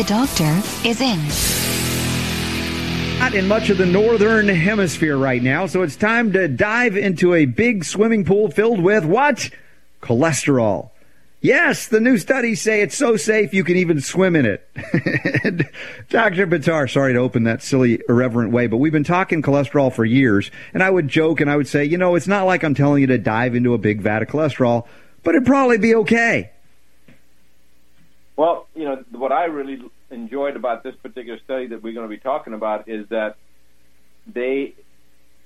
The doctor is in. Not in much of the northern hemisphere right now, so it's time to dive into a big swimming pool filled with what? Cholesterol. Yes, the new studies say it's so safe you can even swim in it. Dr. Buttar, sorry to open that silly, irreverent way, but we've been talking cholesterol for years, and I would joke and I would say, you know, it's not like I'm telling you to dive into a big vat of cholesterol, but it'd probably be okay. Well, you know, what I really enjoyed about this particular study that we're going to be talking about is that they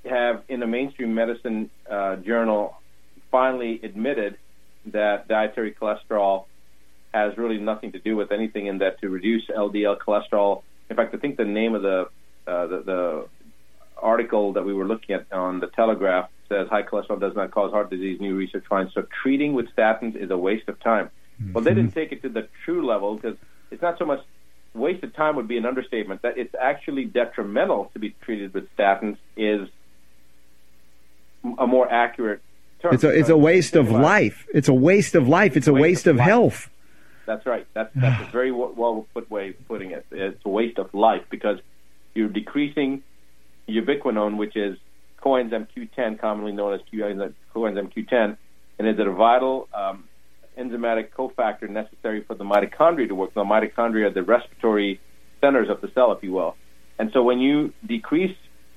have, in a mainstream medicine uh, journal, finally admitted that dietary cholesterol has really nothing to do with anything in that to reduce LDL cholesterol. In fact, I think the name of the uh, the, the article that we were looking at on the Telegraph says high cholesterol does not cause heart disease. New research finds so treating with statins is a waste of time. Well, they didn't take it to the true level because it's not so much waste of time would be an understatement. That it's actually detrimental to be treated with statins is a more accurate term. It's a, it's a waste of life. It's a waste of life. It's a waste of health. That's right. That's that's a very well put way of putting it. It's a waste of life because you're decreasing ubiquinone, which is coenzyme Q10, commonly known as coenzyme coenzyme Q10, and is a vital um, enzymatic cofactor necessary for the mitochondria to work. The mitochondria are the respiratory centers of the cell, if you will. And so when you decrease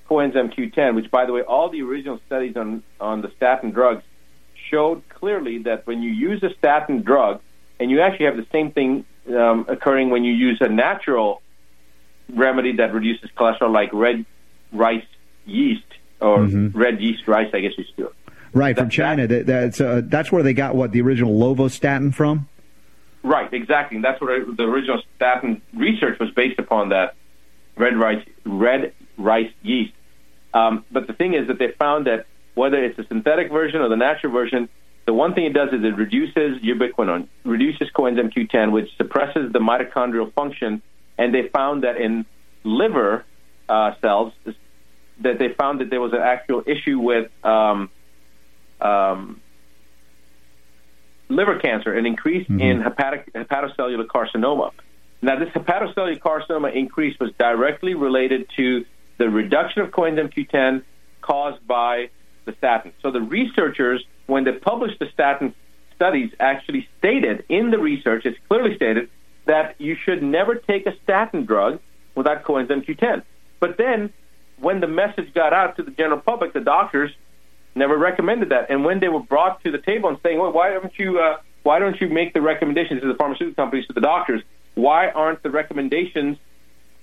coenzyme Q10, which by the way, all the original studies on on the statin drugs showed clearly that when you use a statin drug, and you actually have the same thing um, occurring when you use a natural remedy that reduces cholesterol, like red rice yeast or red yeast rice, I guess you should do. Right, from China. That, that's, uh, that's where they got what, the original lovastatin from? Right, exactly. And that's where the original statin research was based upon that red rice red rice yeast. Um, but the thing is that they found that whether it's a synthetic version or the natural version, the one thing it does is it reduces ubiquinone, reduces coenzyme Q10, which suppresses the mitochondrial function. And they found that in liver uh, cells, that they found that there was an actual issue with um, um, liver cancer, an increase in hepatic, hepatocellular carcinoma. Now, this hepatocellular carcinoma increase was directly related to the reduction of coenzyme Q10 caused by the statin. So the researchers, when they published the statin studies, actually stated in the research, it's clearly stated that you should never take a statin drug without coenzyme Q10. But then, when the message got out to the general public, the doctors never recommended that. And when they were brought to the table and saying, "Well, why don't you uh, why don't you make the recommendations to the pharmaceutical companies to the doctors? Why aren't the recommendations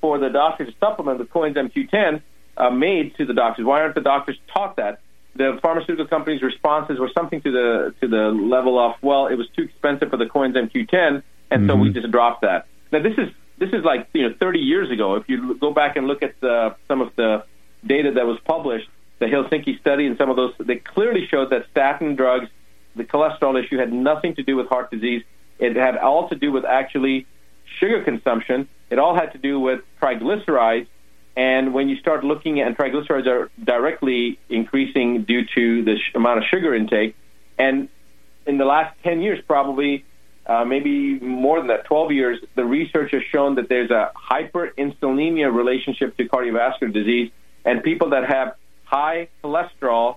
for the doctors to supplement with coenzyme Q10 uh, made to the doctors? Why aren't the doctors taught that?" The pharmaceutical companies' responses were something to the to the level of, "Well, it was too expensive for the coenzyme Q10, and so we just dropped that." Now, this is this is like you know 30 years ago. If you go back and look at the, some of the data that was published, the Helsinki study and some of those, they clearly showed that statin drugs, the cholesterol issue, had nothing to do with heart disease. It had all to do with actually sugar consumption. It all had to do with triglycerides. And when you start looking at triglycerides are directly increasing due to the sh- amount of sugar intake. And in the last 10 years, probably uh, maybe more than that, 12 years, the research has shown that there's a hyperinsulinemia relationship to cardiovascular disease, and people that have high cholesterol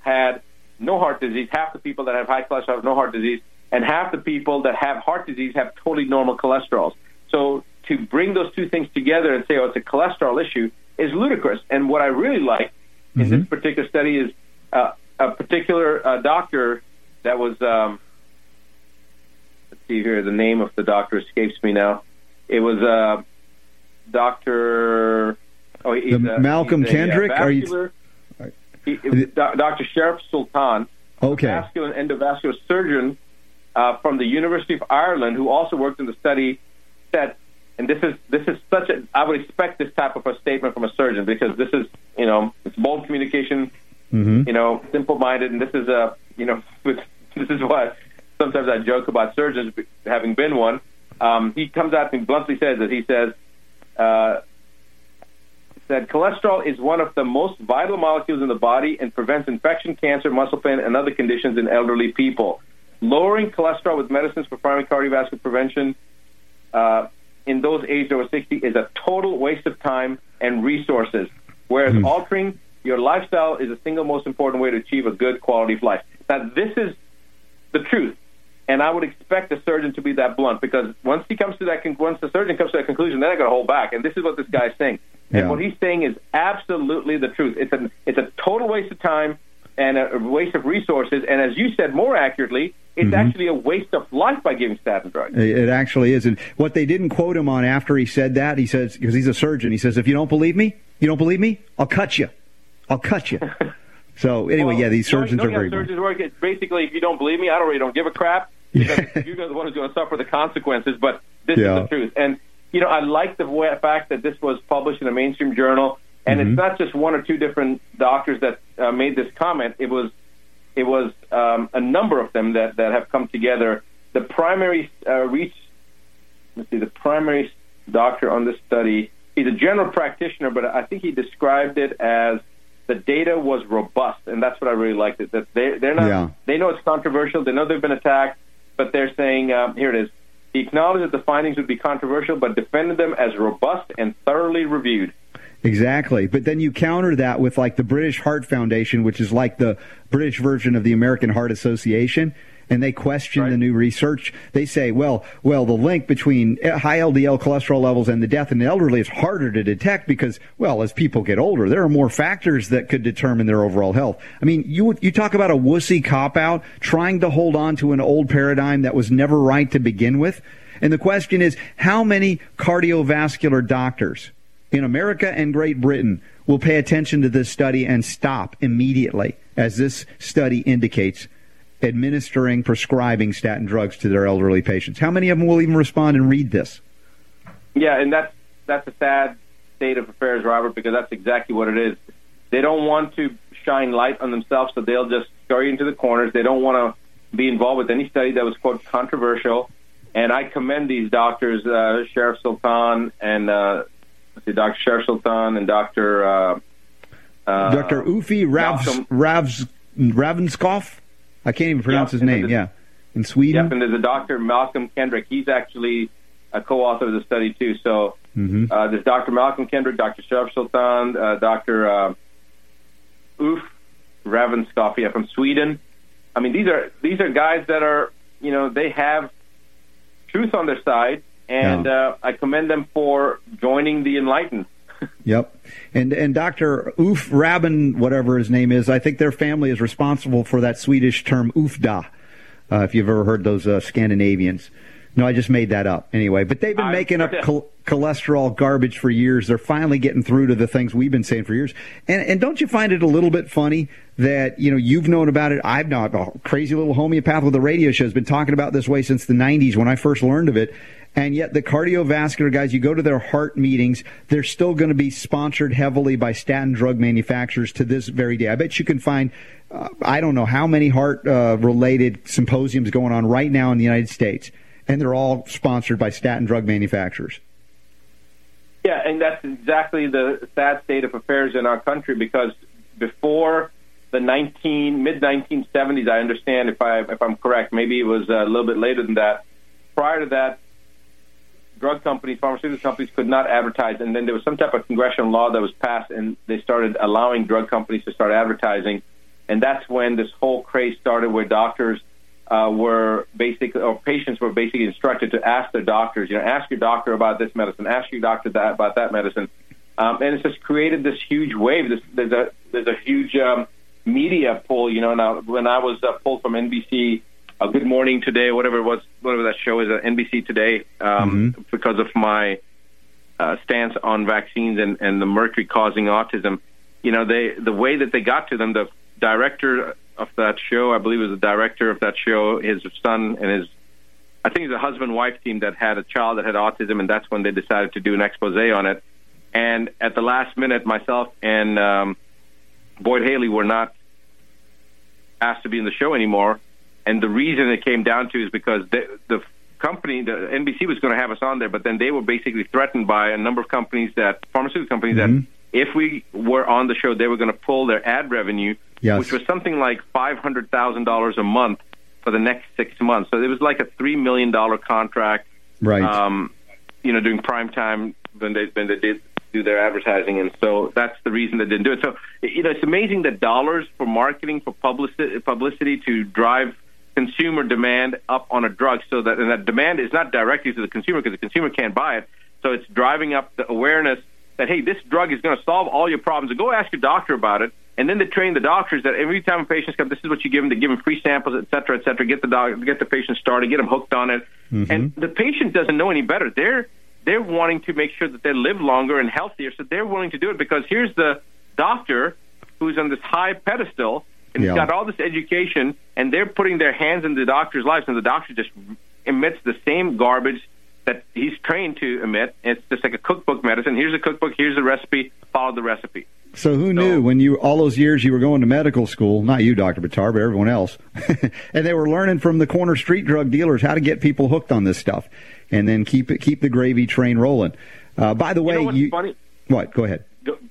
had no heart disease. Half the people that have high cholesterol have no heart disease, and half the people that have heart disease have totally normal cholesterols. So to bring those two things together and say, oh, it's a cholesterol issue is ludicrous. And what I really like in this particular study is uh, a particular uh, doctor that was, um, let's see here, the name of the doctor escapes me now. It was uh, Dr. Oh, he's The a, Malcolm he's a, uh, Kendrick? Are you- he, it was Do- Dr. Sherif Sultan, Okay. vascular and endovascular surgeon uh, from the University of Ireland, who also worked in the study, said and this is this is such a I would expect this type of a statement from a surgeon because this is you know it's bold communication, Mm-hmm. you know, simple minded, and this is a you know with, this is why sometimes I joke about surgeons having been one. Um, he comes out and bluntly says that he says. Uh, that cholesterol is one of the most vital molecules in the body and prevents infection, cancer, muscle pain, and other conditions in elderly people. Lowering cholesterol with medicines for primary cardiovascular prevention uh, in those aged over 60 is a total waste of time and resources, whereas altering your lifestyle is the single most important way to achieve a good quality of life. Now, this is the truth. And I would expect a surgeon to be that blunt because once he comes to that, con- once the surgeon comes to that conclusion, they're not going to hold back. And this is what this guy's saying. Yeah. And what he's saying is absolutely the truth. It's a it's a total waste of time and a waste of resources. And as you said more accurately, it's mm-hmm. actually a waste of life by giving statin drugs. It actually is. And what they didn't quote him on after he said that, he says, because he's a surgeon, he says, if you don't believe me, you don't believe me, I'll cut you. I'll cut you. So anyway, Well, yeah, these surgeons are very. surgeons work. It's basically, if you don't believe me, I don't really don't give a crap because you're the one who's going to suffer the consequences. But this Yeah. is the truth, and you know, I like the way, fact that this was published in a mainstream journal, and Mm-hmm. it's not just one or two different doctors that uh, made this comment. It was it was um, a number of them that that have come together. The primary uh, reach, let's see, the primary doctor on this study. He's a general practitioner, but I think he described it as the data was robust, and that's what I really liked. It that they they're not Yeah. they know it's controversial, they know they've been attacked, but they're saying um, here it is. He acknowledged that the findings would be controversial, but defended them as robust and thoroughly reviewed. Exactly. But then you counter that with like the British Heart Foundation, which is like the British version of the American Heart Association. And they question Right. the new research. They say, well, well, the link between high LDL cholesterol levels and the death in the elderly is harder to detect because, well, as people get older, there are more factors that could determine their overall health. I mean, you you talk about a wussy cop out trying to hold on to an old paradigm that was never right to begin with. And the question is, how many cardiovascular doctors in America and Great Britain will pay attention to this study and stop immediately, as this study indicates, administering, prescribing statin drugs to their elderly patients. How many of them will even respond and read this? Yeah, and that's that's a sad state of affairs, Robert, because that's exactly what it is. They don't want to shine light on themselves, so they'll just scurry into the corners. They don't want to be involved with any study that was quote controversial. And I commend these doctors, uh, Sherif Sultan and uh, see, Dr. Sherif Sultan and Dr. Uh, uh, Dr. Ufi Ravs, Ravs, Ravenskoff? I can't even pronounce Yep, his name. Yeah. In Sweden? Yep, and there's a Dr. Malcolm Kendrick. He's actually a co-author of the study too. So Mhm. uh, there's Dr. Malcolm Kendrick, Dr. Sherif Sultan, uh, Dr. Uh, Uf Ravenskoff, yeah, from Sweden. I mean, these are these are guys that are you know they have truth on their side, and Yeah. uh, I commend them for joining the enlightened. Yep. And and Dr. Uf Rabin, whatever his name is, I think their family is responsible for that Swedish term Ufda, uh, if you've ever heard those uh, Scandinavians. No, I just made that up. Anyway, but they've been I- making up chol- cholesterol garbage for years. They're finally getting through to the things we've been saying for years. And and don't you find it a little bit funny that, you know, you've known about it. I've not. A crazy little homeopath with a radio show has been talking about this way since the 90s when I first learned of it. And yet, the cardiovascular guys, you go to their heart meetings, they're still going to be sponsored heavily by statin drug manufacturers to this very day. I bet you can find, uh, I don't know how many heart uh, related symposiums going on right now in the United States, and they're all sponsored by statin drug manufacturers. Yeah, and that's exactly the sad state of affairs in our country because before the 19 mid 1970s, I understand if I if I'm correct, maybe it was a little bit later than that. Prior to that, drug companies, pharmaceutical companies could not advertise, and then there was some type of congressional law that was passed, and they started allowing drug companies to start advertising, and that's when this whole craze started, where doctors uh, were basically, or patients were basically instructed to ask their doctors, you know, ask your doctor about this medicine, ask your doctor that about that medicine, um, and it's just created this huge wave. This, there's a there's a huge um, media pull. You know, now when I was uh, pulled from NBC, uh, Good Morning Today, whatever it was, whatever that show is, uh, NBC Today, um, because of my uh, stance on vaccines and, and the mercury causing autism. You know, they the way that they got to them, the director of that show, I believe, was the director of that show, his son and his I think it's a husband wife team that had a child that had autism, and that's when they decided to do an expose on it. And at the last minute, myself and um, Boyd Haley were not asked to be in the show anymore. And the reason it came down to is because the, the company, the NBC was going to have us on there, but then they were basically threatened by a number of companies that, pharmaceutical companies Mm-hmm. that, if we were on the show, they were going to pull their ad revenue, Yes. which was something like five hundred thousand dollars a month for the next six months. So it was like a three million dollar contract. Right. Um, you know, during prime time when they when they did do their advertising, and so that's the reason they didn't do it. So you know, it's amazing that dollars for marketing, for publicity, publicity to drive consumer demand up on a drug, so that and that demand is not directly to the consumer because the consumer can't buy it. So it's driving up the awareness that hey, this drug is going to solve all your problems. And go ask your doctor about it. And then they train the doctors that every time a patient's come, this is what you give them. They give them free samples, et cetera, et cetera. Get the dog, get the patient started, get them hooked on it. Mm-hmm. And the patient doesn't know any better. They're they're wanting to make sure that they live longer and healthier, so they're willing to do it because here's the doctor who's on this high pedestal and Yeah. he's got all this education, and they're putting their hands in the doctor's lives, and the doctor just emits the same garbage that he's trained to emit. It's just like a cookbook medicine. Here's a cookbook. Here's the recipe. Follow the recipe. So who knew when you all those years you were going to medical school? Not you, Doctor Buttar, but everyone else, and they were learning from the corner street drug dealers how to get people hooked on this stuff, and then keep it keep the gravy train rolling. Uh, by the way, you know you funny? what? Go ahead.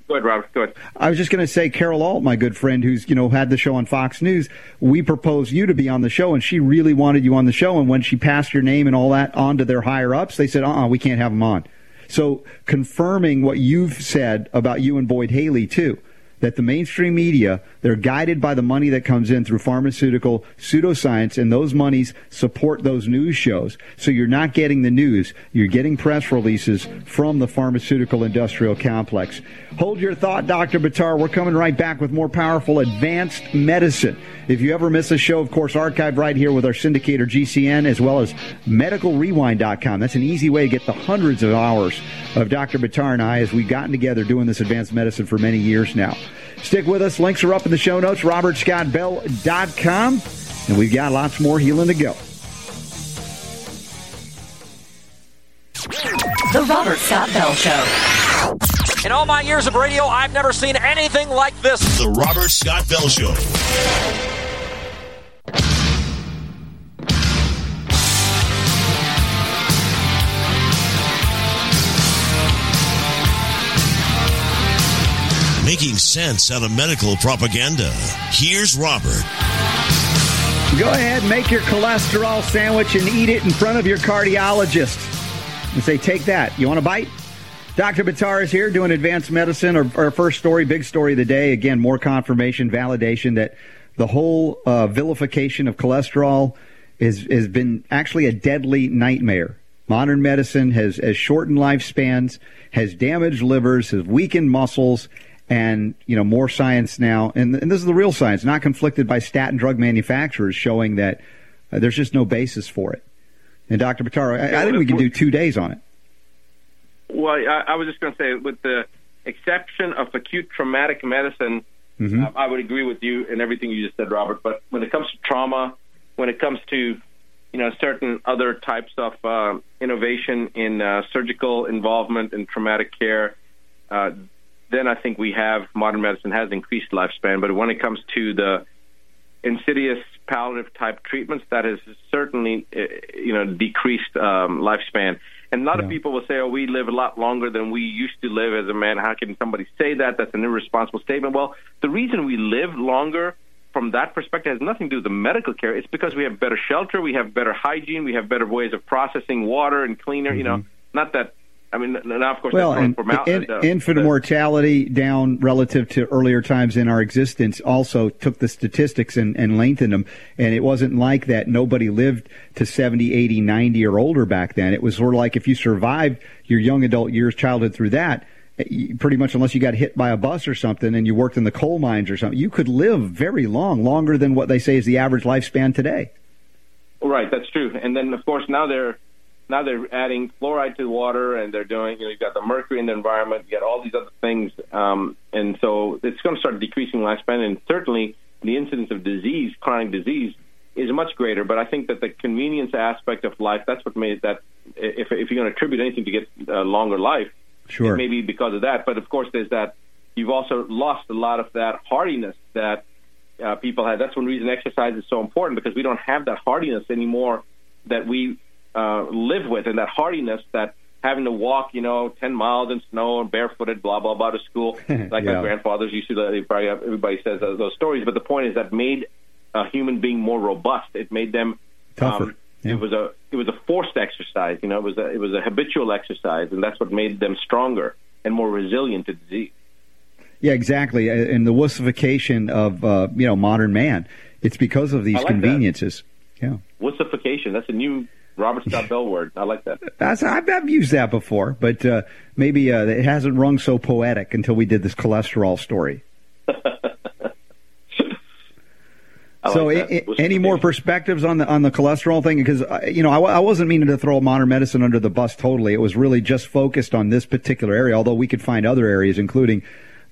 Go, go ahead, Robert. Go ahead. I was just going to say, Carol Alt, my good friend, who's you know had the show on Fox News. We proposed you to be on the show, and she really wanted you on the show. And when she passed your name and all that on to their higher ups, they said, "Uh, uh we can't have him on." So confirming what you've said about you and Boyd Haley too, that the mainstream media they're guided by the money that comes in through pharmaceutical pseudoscience, and those monies support those news shows. So you're not getting the news; you're getting press releases from the pharmaceutical industrial complex. Hold your thought, Dr. Buttar. We're coming right back with more powerful advanced medicine. If you ever miss a show, of course, archive right here with our syndicator GCN as well as medicalrewind.com. That's an easy way to get the hundreds of hours of Dr. Buttar and I as we've gotten together doing this advanced medicine for many years now. Stick with us. Links are up in the show notes, robertscottbell.com. And we've got lots more healing to go. The Robert Scott Bell Show. In all my years of radio, I've never seen anything like this. The Robert Scott Bell Show. Making sense out of medical propaganda. Here's Robert. Go ahead, make your cholesterol sandwich and eat it in front of your cardiologist. And say, take that. You want a bite? Dr. Buttar is here doing advanced medicine. Our, our first story, big story of the day. Again, more confirmation, validation that the whole uh, vilification of cholesterol is, has been actually a deadly nightmare. Modern medicine has, has shortened lifespans, has damaged livers, has weakened muscles, and you know more science now. And, and this is the real science, not conflicted by statin drug manufacturers, showing that uh, there's just no basis for it. And Dr. Bataro, I, I think we can do two days on it. Well, I, I was just going to say, with the exception of acute traumatic medicine, Mm-hmm. uh, I would agree with you in everything you just said, Robert. But when it comes to trauma, when it comes to you know certain other types of uh, innovation in uh, surgical involvement in traumatic care, uh, then I think we have modern medicine has increased lifespan. But when it comes to the insidious palliative type treatments, that has certainly uh, you know decreased um, lifespan. And a lot of people will say, "Oh, we live a lot longer than we used to live as a man." How can somebody say that? That's an irresponsible statement. Well, the reason we live longer from that perspective has nothing to do with the medical care. It's because we have better shelter, we have better hygiene, we have better ways of processing water and cleaner. You know, not that. I mean, now of course, Well, and in, the- infant the- mortality down relative to earlier times in our existence also took the statistics and, and lengthened them. And it wasn't like that. Nobody lived to 70, 80, 90 or older back then. It was sort of like if you survived your young adult years, childhood through that, pretty much unless you got hit by a bus or something and you worked in the coal mines or something, you could live very long, longer than what they say is the average lifespan today. Right, that's true. And then of course now they're now they're adding fluoride to the water, and they're doing you know you've got the mercury in the environment, you got all these other things, um, and so it's going to start decreasing lifespan, and certainly the incidence of disease, chronic disease, is much greater. But I think that the convenience aspect of life that's what made that. If if you're going to attribute anything to get a longer life, Sure. it may be because of that. But of course, there's that. You've also lost a lot of that hardiness that uh, people had. That's one reason exercise is so important because we don't have that hardiness anymore that we uh, live with, and that hardiness that having to walk, you know, ten miles in snow and barefooted, blah blah blah to school, like Yeah. my grandfathers used to. They probably have, everybody says those, those stories, but the point is that made a human being more robust. It made them Tougher. um, It was a it was a forced exercise. You know, it was a, it was a habitual exercise, and that's what made them stronger and more resilient to disease. Yeah, exactly. And the wussification of uh, you know modern man. It's because of these like that. conveniences. Yeah, Wussification. That's a new Robert Scott Bell word. I like that. that's I've, I've used that before, but uh, maybe uh, it hasn't rung so poetic until we did this cholesterol story. So, like i- that. i- any more perspectives on the on the cholesterol thing? Because uh, you know, I, I wasn't meaning to throw modern medicine under the bus totally. It was really just focused on this particular area. Although we could find other areas, including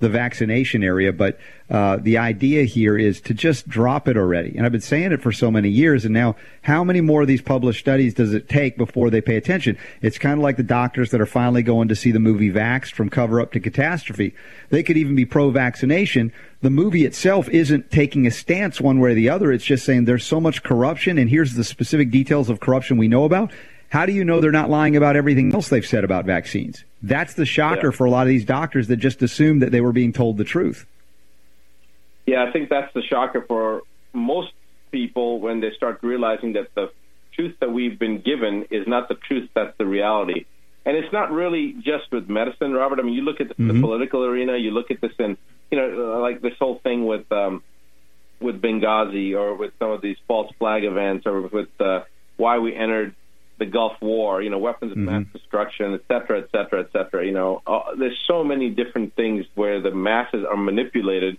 the vaccination area. But uh, the idea here is to just drop it already. And I've been saying it for so many years. And now, how many more of these published studies does it take before they pay attention? It's kind of like the doctors that are finally going to see the movie Vaxxed from cover up to catastrophe. They could even be pro vaccination. The movie itself isn't taking a stance one way or the other. It's just saying there's so much corruption, and here's the specific details of corruption we know about. How do you know they're not lying about everything else they've said about vaccines? That's the shocker Yeah. for a lot of these doctors that just assumed that they were being told the truth. Yeah, I think that's the shocker for most people when they start realizing that the truth that we've been given is not the truth, that's the reality. And it's not really just with medicine, Robert. I mean, you look at the, the political arena, you look at this in, you know, uh, like this whole thing with um, with Benghazi or with some of these false flag events or with uh, why we entered the Gulf War, you know, weapons of mass destruction, et cetera, et cetera, et cetera. You know, uh, there's so many different things where the masses are manipulated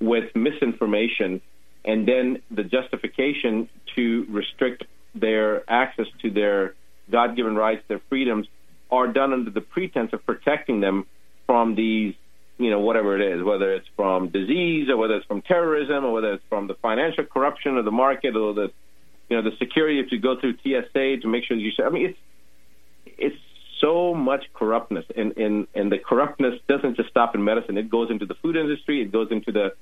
with misinformation, and then the justification to restrict their access to their God-given rights, their freedoms, are done under the pretense of protecting them from these, you know, whatever it is, whether it's from disease or whether it's from terrorism or whether it's from the financial corruption of the market or the, you know, the security if you go through TSA to make sure you. I mean, it's it's so much corruptness, and and and the corruptness doesn't just stop in medicine. It goes into the food industry. It goes into the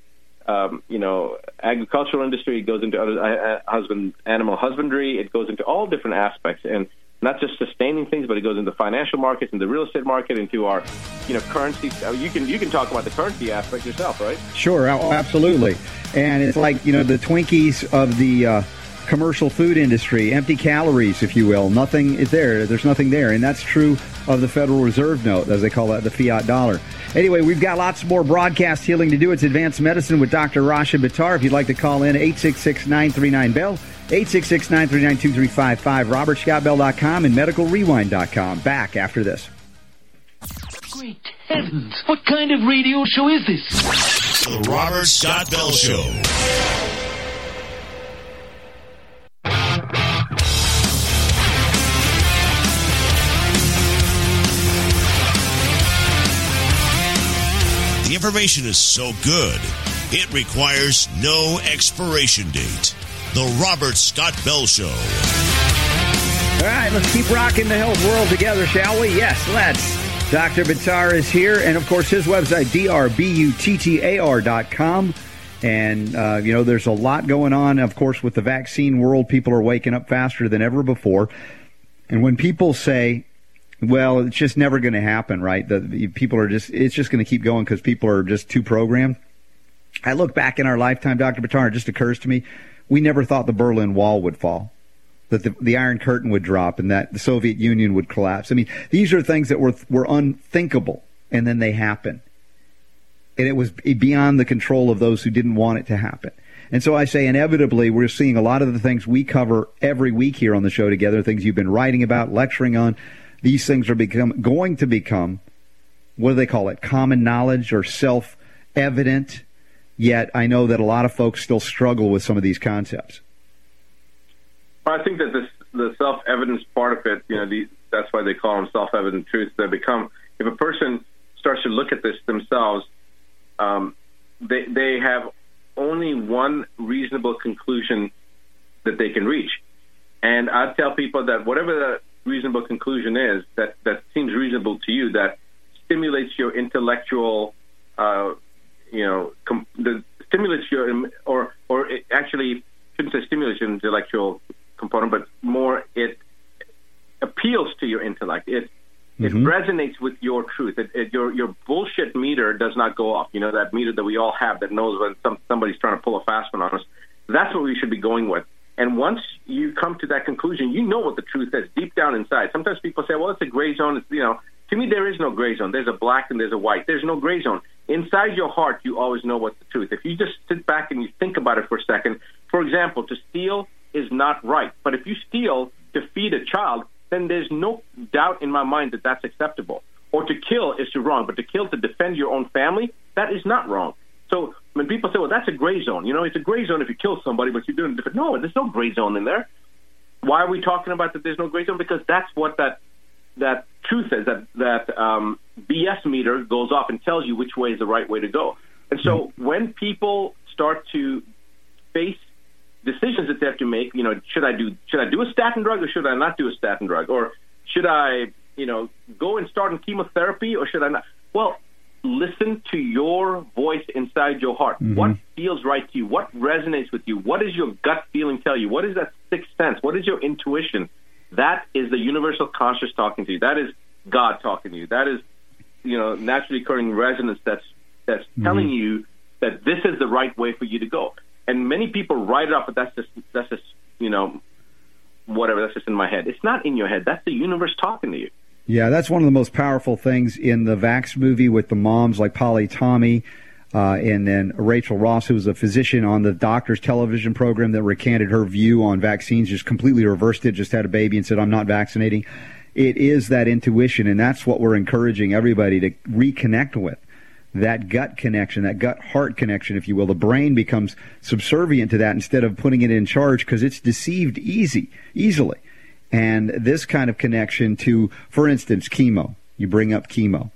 um, you know agricultural industry. It goes into other, uh, husband animal husbandry. It goes into all different aspects, and not just sustaining things, but it goes into financial markets, into the real estate market, into our you know currency. Uh, You can you can talk about the currency aspect yourself, right? Sure, absolutely. And it's like, you know, the Twinkies of the uh, commercial food industry, empty calories, if you will. Nothing is there. There's nothing there. And that's true of the Federal Reserve note, as they call that, the fiat dollar. Anyway, we've got lots more broadcast healing to do. It's Advanced Medicine with Dr. Rasha Buttar. If you'd like to call in, 866-939-BELL, 866-939-2355, robertscottbell.com, and medicalrewind.com. Back after this. Great heavens! What kind of radio show is this? The Robert Scott Bell Show. Information is so good, it requires no expiration date. The Robert Scott Bell Show. All right, let's keep rocking the health world together, shall we? Yes, let's. Dr. Buttar is here, and of course, his website, drbuttar.com. And, uh, you know, there's a lot going on, of course, with the vaccine world. People are waking up faster than ever before. And when people say, well, it's just never going to happen, right? The, people are just, it's just going to keep going because people are just too programmed. I look back in our lifetime, Dr. Buttar, it just occurs to me, we never thought the Berlin Wall would fall that the, the Iron Curtain would drop and that the Soviet Union would collapse. I mean, these are things that were were unthinkable, and then they happen, and it was beyond the control of those who didn't want it to happen. And so I say, inevitably, we're seeing a lot of the things we cover every week here on the show together, things you've been writing about, lecturing on. These things are become going to become what do they call it? Common knowledge or self evident. Yet I know that a lot of folks still struggle with some of these concepts. I think that this the self evidence part of it, you know, the, that's why they call them self evident truths. They become if a person starts to look at this themselves, um, they they have only one reasonable conclusion that they can reach. And I tell people that whatever the reasonable conclusion is that, that seems reasonable to you, that stimulates your intellectual, uh, you know, com- the, stimulates your, or, or it actually shouldn't say stimulates your intellectual component, but more it appeals to your intellect. It, it Mm-hmm. resonates with your truth. It, it, your your bullshit meter does not go off. You know that meter that we all have that knows when some, somebody's trying to pull a fast one on us. That's what we should be going with. And once you come to that conclusion, you know what the truth is deep down inside. Sometimes people say, "Well, it's a gray zone." It's you know, to me, there is no gray zone. There's a black and there's a white. There's no gray zone. Inside your heart, you always know what's the truth. If you just sit back and you think about it for a second, for example, to steal is not right. But if you steal to feed a child, then there's no doubt in my mind that that's acceptable. Or to kill is wrong, but to kill to defend your own family, that is not wrong. So when people say, well, that's a gray zone, you know, it's a gray zone if you kill somebody, but you're doing different. No, there's no gray zone in there. Why are we talking about that there's no gray zone? Because that's what that that truth is, that, that um, BS meter goes off and tells you which way is the right way to go. And so when people start to face decisions that they have to make. You know, should I do should I do a statin drug or should I not do a statin drug, or should I, you know, go and start in chemotherapy or should I not? Well, listen to your voice inside your heart. Mm-hmm. What feels right to you? What resonates with you? What does your gut feeling tell you? What is that sixth sense? What is your intuition? That is the universal conscious talking to you. That is God talking to you. That is, you know, naturally occurring resonance that's that's telling you that this is the right way for you to go and many people write it off, but that's just that's just you know whatever. That's just in my head. It's not in your head. That's the universe talking to you. Yeah, that's one of the most powerful things in the Vax movie with the moms like Polly Tommey, uh, and then Rachael Ross, who was a physician on the doctor's television program that recanted her view on vaccines, just completely reversed it, just had a baby and said, I'm not vaccinating. It is that intuition, and that's what we're encouraging everybody to reconnect with. That gut connection, that gut heart connection, if you will. The brain becomes subservient to that instead of putting it in charge because it's deceived easy, easily. And this kind of connection to, for instance, chemo. You bring up chemo.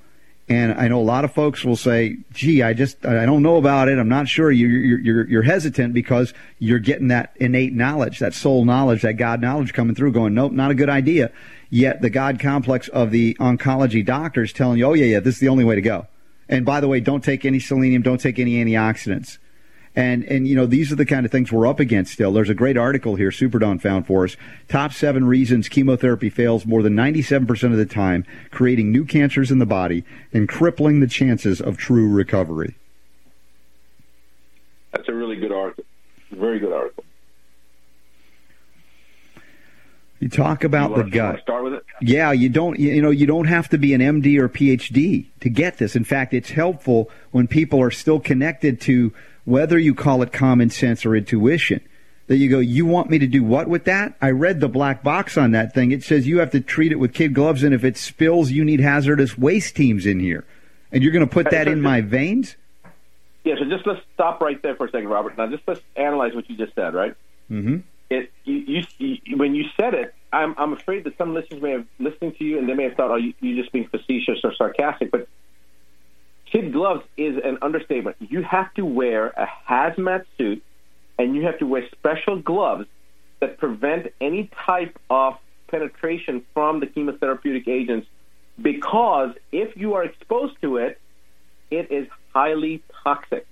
And I know a lot of folks will say, gee, I just, I don't know about it. I'm not sure. You're, you're, you're, hesitant because you're getting that innate knowledge, that soul knowledge, that God knowledge coming through going, nope, not a good idea. Yet the God complex of the oncology doctors telling you, oh yeah, yeah, this is the only way to go. And by the way, don't take any selenium, don't take any antioxidants. And and you know these are the kind of things we're up against still. There's a great article here Super Don found for us. Top seven reasons chemotherapy fails more than 97% of the time, creating new cancers in the body and crippling the chances of true recovery. That's a really good article. Very good article. You talk about you the wanna gut. start with it. Yeah, you don't you know you don't have to be an MD or PhD to get this. In fact, it's helpful when people are still connected to whether you call it common sense or intuition. That you go, you want me to do what with that? I read the black box on that thing. It says you have to treat it with kid gloves, and if it spills, you need hazardous waste teams in here, and you're going to put that in my veins. Yeah. So just let's stop right there for a second, Robert. Now just let's analyze what you just said. Right. Mm-hmm. It you, you, you when you said it, I'm I'm afraid that some listeners may have listening to you and they may have thought, oh, you, you're just being facetious or sarcastic, but kid gloves is an understatement. You have to wear a hazmat suit and you have to wear special gloves that prevent any type of penetration from the chemotherapeutic agents because if you are exposed to it, it is highly toxic.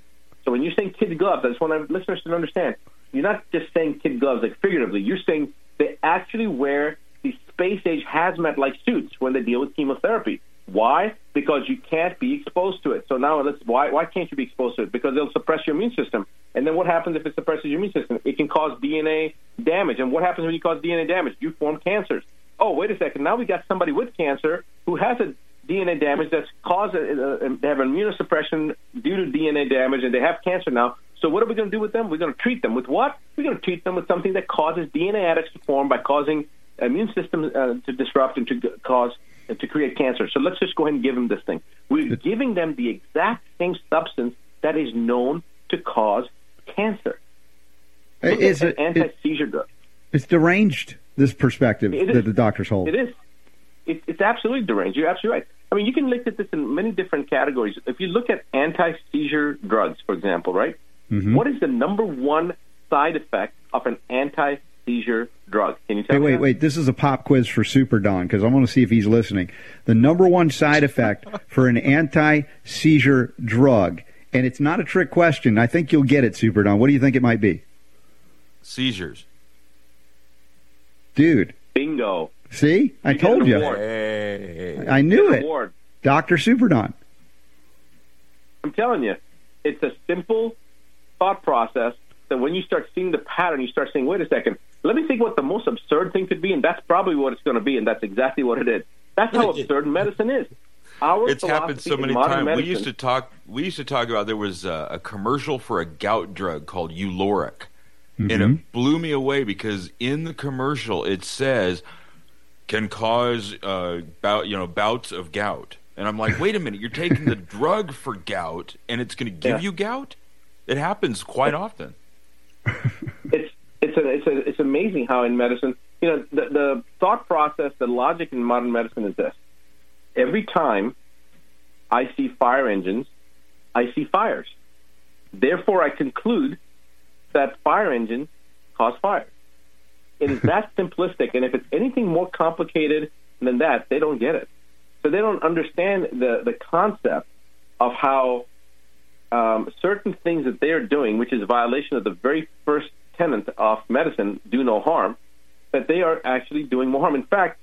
So when you're saying kid gloves, I just want our listeners to understand, you're not just saying kid gloves like figuratively. You're saying they actually wear these space age hazmat like suits when they deal with chemotherapy. Why? Because you can't be exposed to it. So now let's why why can't you be exposed to it? Because it'll suppress your immune system. And then what happens if it suppresses your immune system? It can cause DNA damage. And what happens when you cause DNA damage? You form cancers. Oh, wait a second. Now we got somebody with cancer who has a DNA damage that's caused uh, uh, they have immunosuppression due to DNA damage, and they have cancer now. So what are we going to do with them? We're going to treat them with what? We're going to treat them with something that causes DNA adducts to form by causing immune system uh, to disrupt and to cause to create cancer. So let's just go ahead and give them this thing. We're giving them the exact same substance that is known to cause cancer. Look It's, an anti-seizure drug. it's deranged this perspective that the doctors hold. It is. It, it's absolutely deranged. You're absolutely right. I mean, you can look at this in many different categories. If you look at anti-seizure drugs, for example, right? Mhm. What is the number one side effect of an anti-seizure drug. Can you tell Hey, me? wait, that? wait. This is a pop quiz for Super Don because I want to see if he's listening. The number one side effect for an anti seizure drug, and it's not a trick question. I think you'll get it, Super Don. What do you think it might be? Seizures. Dude, Bingo. see? I You get told you. award. Hey. I knew it. award. Dr. Super Don. I'm telling you, it's a simple thought process that when you start seeing the pattern, you start saying, wait a second, let me think what the most absurd thing could be, and that's probably what it's going to be, and that's exactly what it is. That's how absurd medicine is. Our It's happened so philosophy many modern times. Medicine, We used to talk. We used to talk about there was a, a commercial for a gout drug called Uloric, and Mm-hmm. it blew me away because in the commercial it says can cause uh, bout you know bouts of gout, and I'm like, wait a minute, you're taking the drug for gout, and it's going to give Yeah. you gout. It happens quite often. it's it's a, it's a, it's amazing how in medicine, you know, the, the thought process, the logic in modern medicine is this: every time I see fire engines, I see fires. Therefore, I conclude that fire engines cause fires. It is that simplistic, and if it's anything more complicated than that, they don't get it. So they don't understand the the concept of how um, certain things that they are doing, which is a violation of the very first tenet of medicine, do no harm, that they are actually doing more harm. In fact,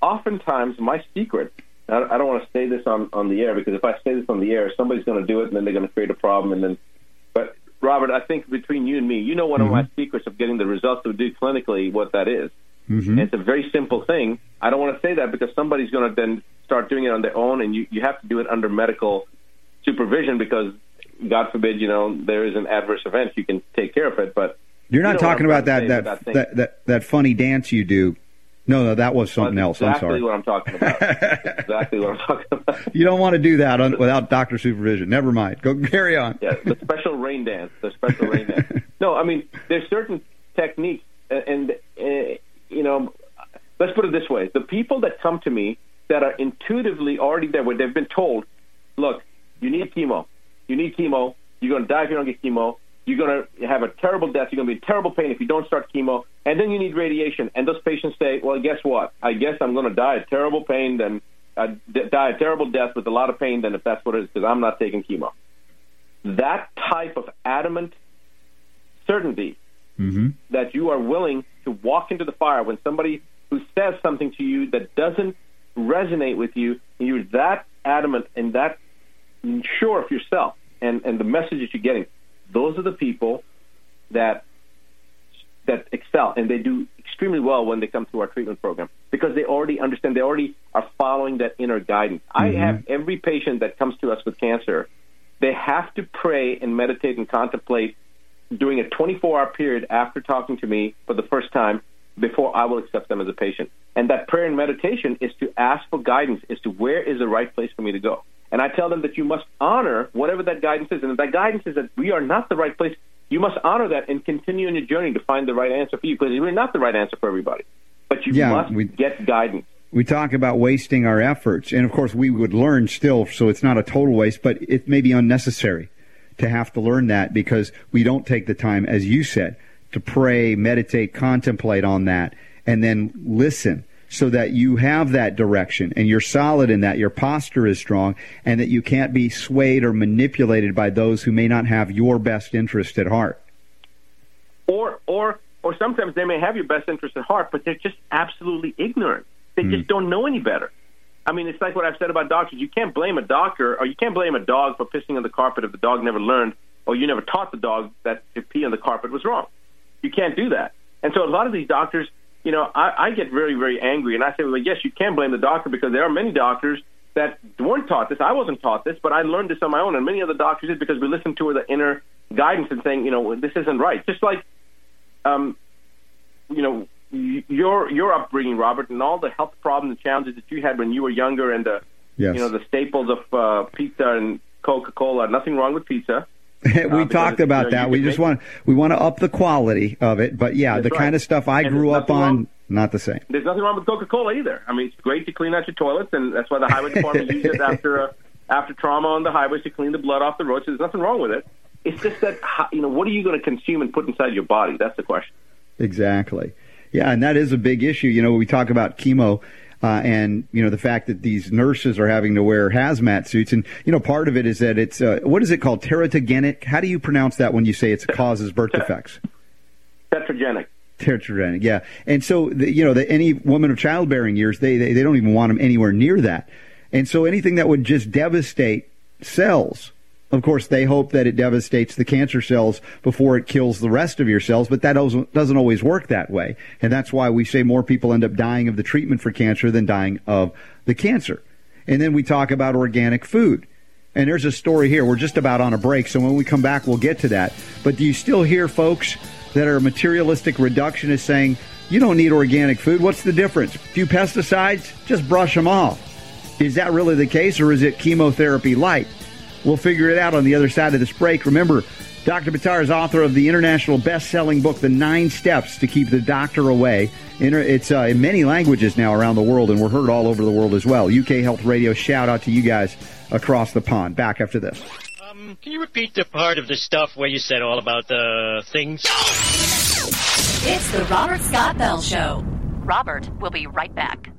oftentimes my secret, I don't want to say this on, on the air because if I say this on the air, somebody's going to do it and then they're going to create a problem. And then, but Robert, I think between you and me, you know one of my secrets of getting the results we do clinically, what that is. Mm-hmm. It's a very simple thing. I don't want to say that because somebody's going to then start doing it on their own, and you, you have to do it under medical supervision because, God forbid, you know, there is an adverse event. You can take care of it, but You're not you know talking about that that, thing. that that that funny dance you do. No, no, that was something else. That's I'm exactly sorry. what I'm talking about. exactly what I'm talking about. You don't want to do that on, without doctor supervision. Never mind. Go carry on. Yeah, the special rain dance. The special rain dance. No, I mean, there's certain techniques, uh, and uh, you know, let's put it this way: the people that come to me that are intuitively already there, where they've been told, "Look, you need chemo. You need chemo. You're going to die if you don't get chemo. You're going to have a terrible death. You're going to be in terrible pain if you don't start chemo, and then you need radiation." And those patients say, "Well, guess what? I guess I'm going to die of terrible pain, then uh, d- die a terrible death with a lot of pain, then if that's what it is, because I'm not taking chemo." That type of adamant certainty Mm-hmm. that you are willing to walk into the fire when somebody who says something to you that doesn't resonate with you, and you're that adamant and that sure of yourself and, and the message that you're getting, those are the people that that excel and they do extremely well when they come through our treatment program because they already understand, they already are following that inner guidance. I mm-hmm. have every patient that comes to us with cancer, they have to pray and meditate and contemplate during a 24 hour period after talking to me for the first time before I will accept them as a patient. And that prayer and meditation is to ask for guidance as to where is the right place for me to go. And I tell them that you must honor whatever that guidance is. And if that guidance is that we are not the right place, you must honor that and continue on your journey to find the right answer for you because you're not the right answer for everybody. But you Yeah, must we- get guidance. We talk about wasting our efforts, and of course, we would learn still, so it's not a total waste, but it may be unnecessary to have to learn that because we don't take the time, as you said, to pray, meditate, contemplate on that, and then listen so that you have that direction and you're solid in that, your posture is strong, and that you can't be swayed or manipulated by those who may not have your best interest at heart. or or or sometimes they may have your best interest at heart, but they're just absolutely ignorant. They just mm. don't know any better. I mean, it's like what I've said about doctors. You can't blame a doctor, or you can't blame a dog for pissing on the carpet if the dog never learned, or you never taught the dog that to pee on the carpet was wrong. You can't do that. And so a lot of these doctors, you know, I, I get very, very angry, and I say, well, yes, you can blame the doctor because there are many doctors that weren't taught this. I wasn't taught this, but I learned this on my own, and many other doctors did because we listened to the inner guidance and saying, you know, this isn't right. Just like, um, you know, y- your your upbringing, Robert, and all the health problems and challenges that you had when you were younger, and the Yes. you know the staples of uh, pizza and Coca Cola. Nothing wrong with pizza. we because talked about you know, that. We just make- want we want to up the quality of it, but yeah, That's the right. kind of stuff I And grew up on, wrong- not the same. There's nothing wrong with Coca Cola either. I mean, it's great to clean out your toilets, and that's why the highway department uses it after uh, after trauma on the highways to clean the blood off the roads. So there's nothing wrong with it. It's just that you know what are you going to consume and put inside your body? That's the question. Exactly. Yeah, and that is a big issue. You know, we talk about chemo. Uh, and you know the fact that these nurses are having to wear hazmat suits, and you know part of it is that it's uh, what is it called teratogenic? How do you pronounce that when you say it causes birth defects? Tetragenic. Tetragenic, yeah. And so the, you know the, any woman of childbearing years, they, they they don't even want them anywhere near that. And so anything that would just devastate cells of course, they hope that it devastates the cancer cells before it kills the rest of your cells, but that doesn't, always work that way. And that's why we say more people end up dying of the treatment for cancer than dying of the cancer. And then we talk about organic food. And there's a story here. We're just about on a break, so when we come back, we'll get to that. But do you still hear folks that are materialistic reductionists saying, you don't need organic food? What's the difference? A few pesticides? Just brush them off. Is that really the case, or is it chemotherapy light? We'll figure it out on the other side of this break. Remember, Dr. Buttar is author of the international best-selling book, The Nine Steps to Keep the Doctor Away. It's uh, in many languages now around the world, and we're heard all over the world as well. UK Health Radio, shout out to you guys across the pond. Back after this. Um, can you repeat the part of the stuff where you said all about the things? It's the Robert Scott Bell Show. Robert will be right back.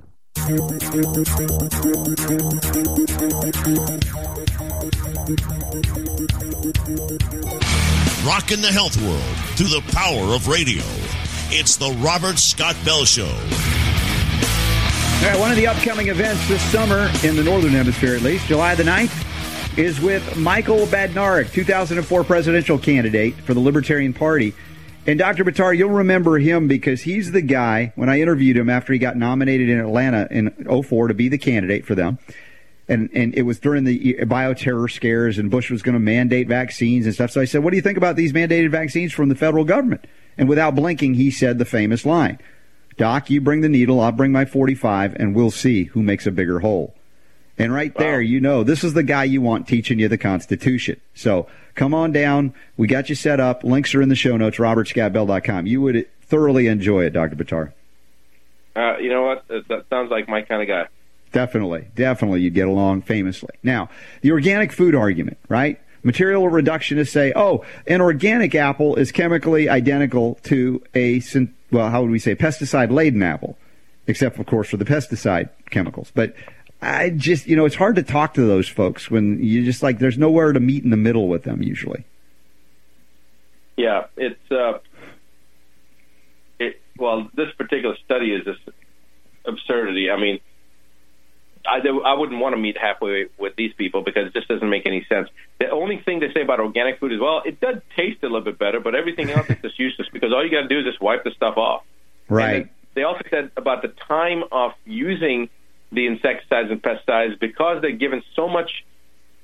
Rocking the health world through the power of radio. It's the Robert Scott Bell Show. All right, one of the upcoming events this summer in the Northern Hemisphere, at least, July the 9th, is with Michael Badnarik, 2004 presidential candidate for the Libertarian Party. And Dr. Buttar, you'll remember him because he's the guy, when I interviewed him after he got nominated in Atlanta in 04 to be the candidate for them, and and it was during the bioterror scares, and Bush was going to mandate vaccines and stuff. So I said, "What do you think about these mandated vaccines from the federal government?" And without blinking, he said the famous line, "Doc, you bring the needle, I'll bring my 45, and we'll see who makes a bigger hole." And right wow. there, you know, this is the guy you want teaching you the Constitution. So come on down. We got you set up. Links are in the show notes, robertscottbell.com. You would thoroughly enjoy it, Dr. Buttar. Uh, you know what? That sounds like my kind of guy. Definitely, definitely, you'd get along famously. Now, the organic food argument, right? Material reductionists say, oh, an organic apple is chemically identical to a, well, how would we say, pesticide laden apple, except, of course, for the pesticide chemicals. But I just, you know, it's hard to talk to those folks when you just like, there's nowhere to meet in the middle with them usually. Yeah, it's, uh, it, well, this particular study is this absurdity. I mean, I, I wouldn't want to meet halfway with these people because it just doesn't make any sense. The only thing they say about organic food is, well, it does taste a little bit better, but everything else is just useless because all you got to do is just wipe the stuff off. Right. they also said about the time of using the insecticides and pesticides because they're given so much,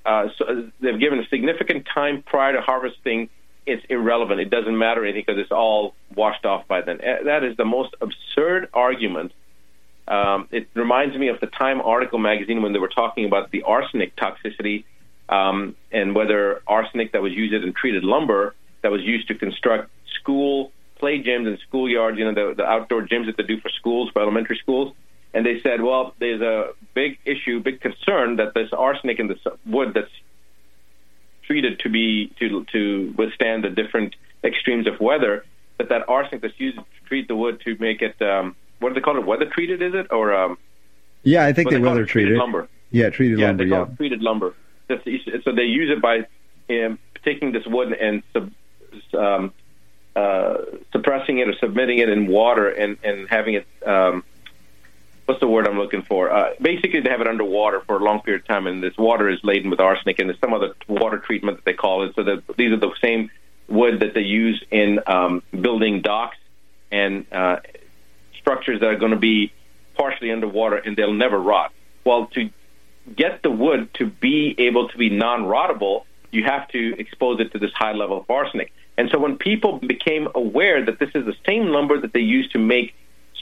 uh, so they've given a significant time prior to harvesting. It's irrelevant. It doesn't matter anything because it's all washed off by then. Eh, that is the most absurd argument um, it reminds me of the Time article magazine when they were talking about the arsenic toxicity um, and whether arsenic that was used in treated lumber that was used to construct school play gyms and schoolyards, you know, the, the outdoor gyms that they do for schools, for elementary schools. And they said, well, there's a big issue, big concern that this arsenic in this wood that's treated to be to to withstand the different extremes of weather, that that arsenic that's used to treat the wood to make it um, what do they call it? Weather treated, is it or? Um, yeah, I think they, they weather treated lumber. Yeah, treated yeah, lumber. They call yeah, it treated lumber. So they use it by um, taking this wood and sub, um, uh, suppressing it or submitting it in water and and having it. Um, what's the word I'm looking for? Uh, basically, they have it underwater for a long period of time, and this water is laden with arsenic, and there's some other water treatment that they call it. So that these are the same wood that they use in um, building docks and uh, structures that are going to be partially underwater and they'll never rot. Well, to get the wood to be able to be non-rottable, you have to expose it to this high level of arsenic. And so when people became aware that this is the same lumber that they use to make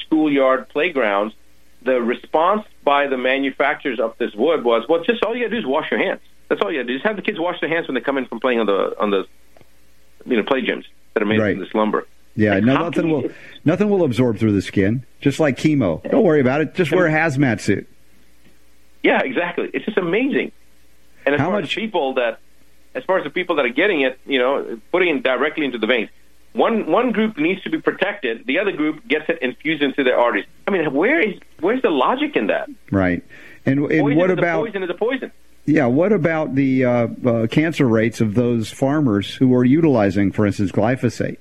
schoolyard playgrounds, the response by the manufacturers of this wood was, well, just all you got to do is wash your hands. That's all you got to do. Just have the kids wash their hands when they come in from playing on the on the you know play gyms that are made right. from this lumber. Yeah, no, nothing will nothing will absorb through the skin, just like chemo. Don't worry about it. Just wear a hazmat suit. Yeah, exactly. It's just amazing. And as How far much as people that, as far as the people that are getting it, you know, putting it directly into the veins, one one group needs to be protected, the other group gets it infused into their arteries. I mean, where is where's the logic in that? Right. And, and what about poison is a poison? Yeah, what about the uh, uh, cancer rates of those farmers who are utilizing, for instance, glyphosate?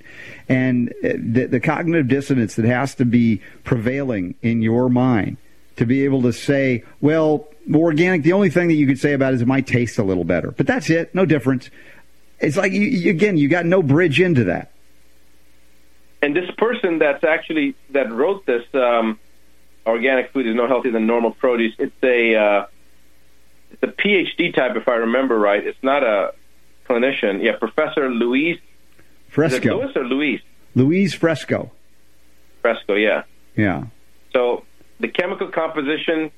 And uh, the, the cognitive dissonance that has to be prevailing in your mind to be able to say, well, organic, the only thing that you could say about it is it might taste a little better. But that's it, no difference. It's like, you, again, you got no bridge into that. And this person that's actually, that wrote this, um, organic food is no healthier than normal produce, it's a, uh, it's a PhD type, if I remember right. It's not a clinician. Yeah, Professor Louise. Fresco. Is it Louis or Louise? Louise Fresco. Fresco, yeah. Yeah. So the chemical composition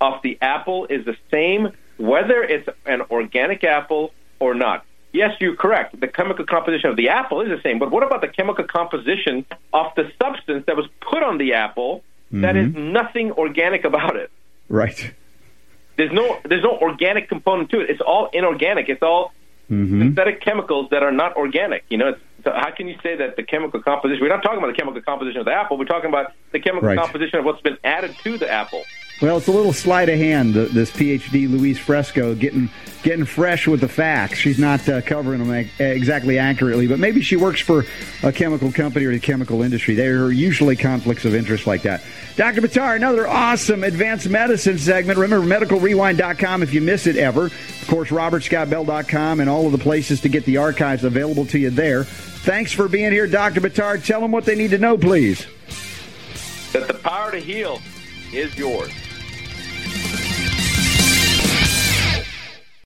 of the apple is the same whether it's an organic apple or not. Yes, you're correct. The chemical composition of the apple is the same, but what about the chemical composition of the substance that was put on the apple that is Mhm. nothing organic about it? Right. There's no there's no organic component to it. It's all inorganic. It's all Mm-hmm. synthetic chemicals that are not organic. You know, it's, so how can you say that the chemical composition? We're not talking about the chemical composition of the apple. We're talking about the chemical Right. composition of what's been added to the apple. Well, it's a little sleight of hand. This PhD Louise Fresco getting getting fresh with the facts. She's not uh, covering them ac- exactly accurately, but maybe she works for a chemical company or the chemical industry. There are usually conflicts of interest like that. Dr. Buttar, another awesome advanced medicine segment. Remember medicalrewind.com if you miss it ever. Of course, robertscottbell.com and all of the places to get the archives available to you there. Thanks for being here, Dr. Buttar. Tell them what they need to know, please. That the power to heal is yours.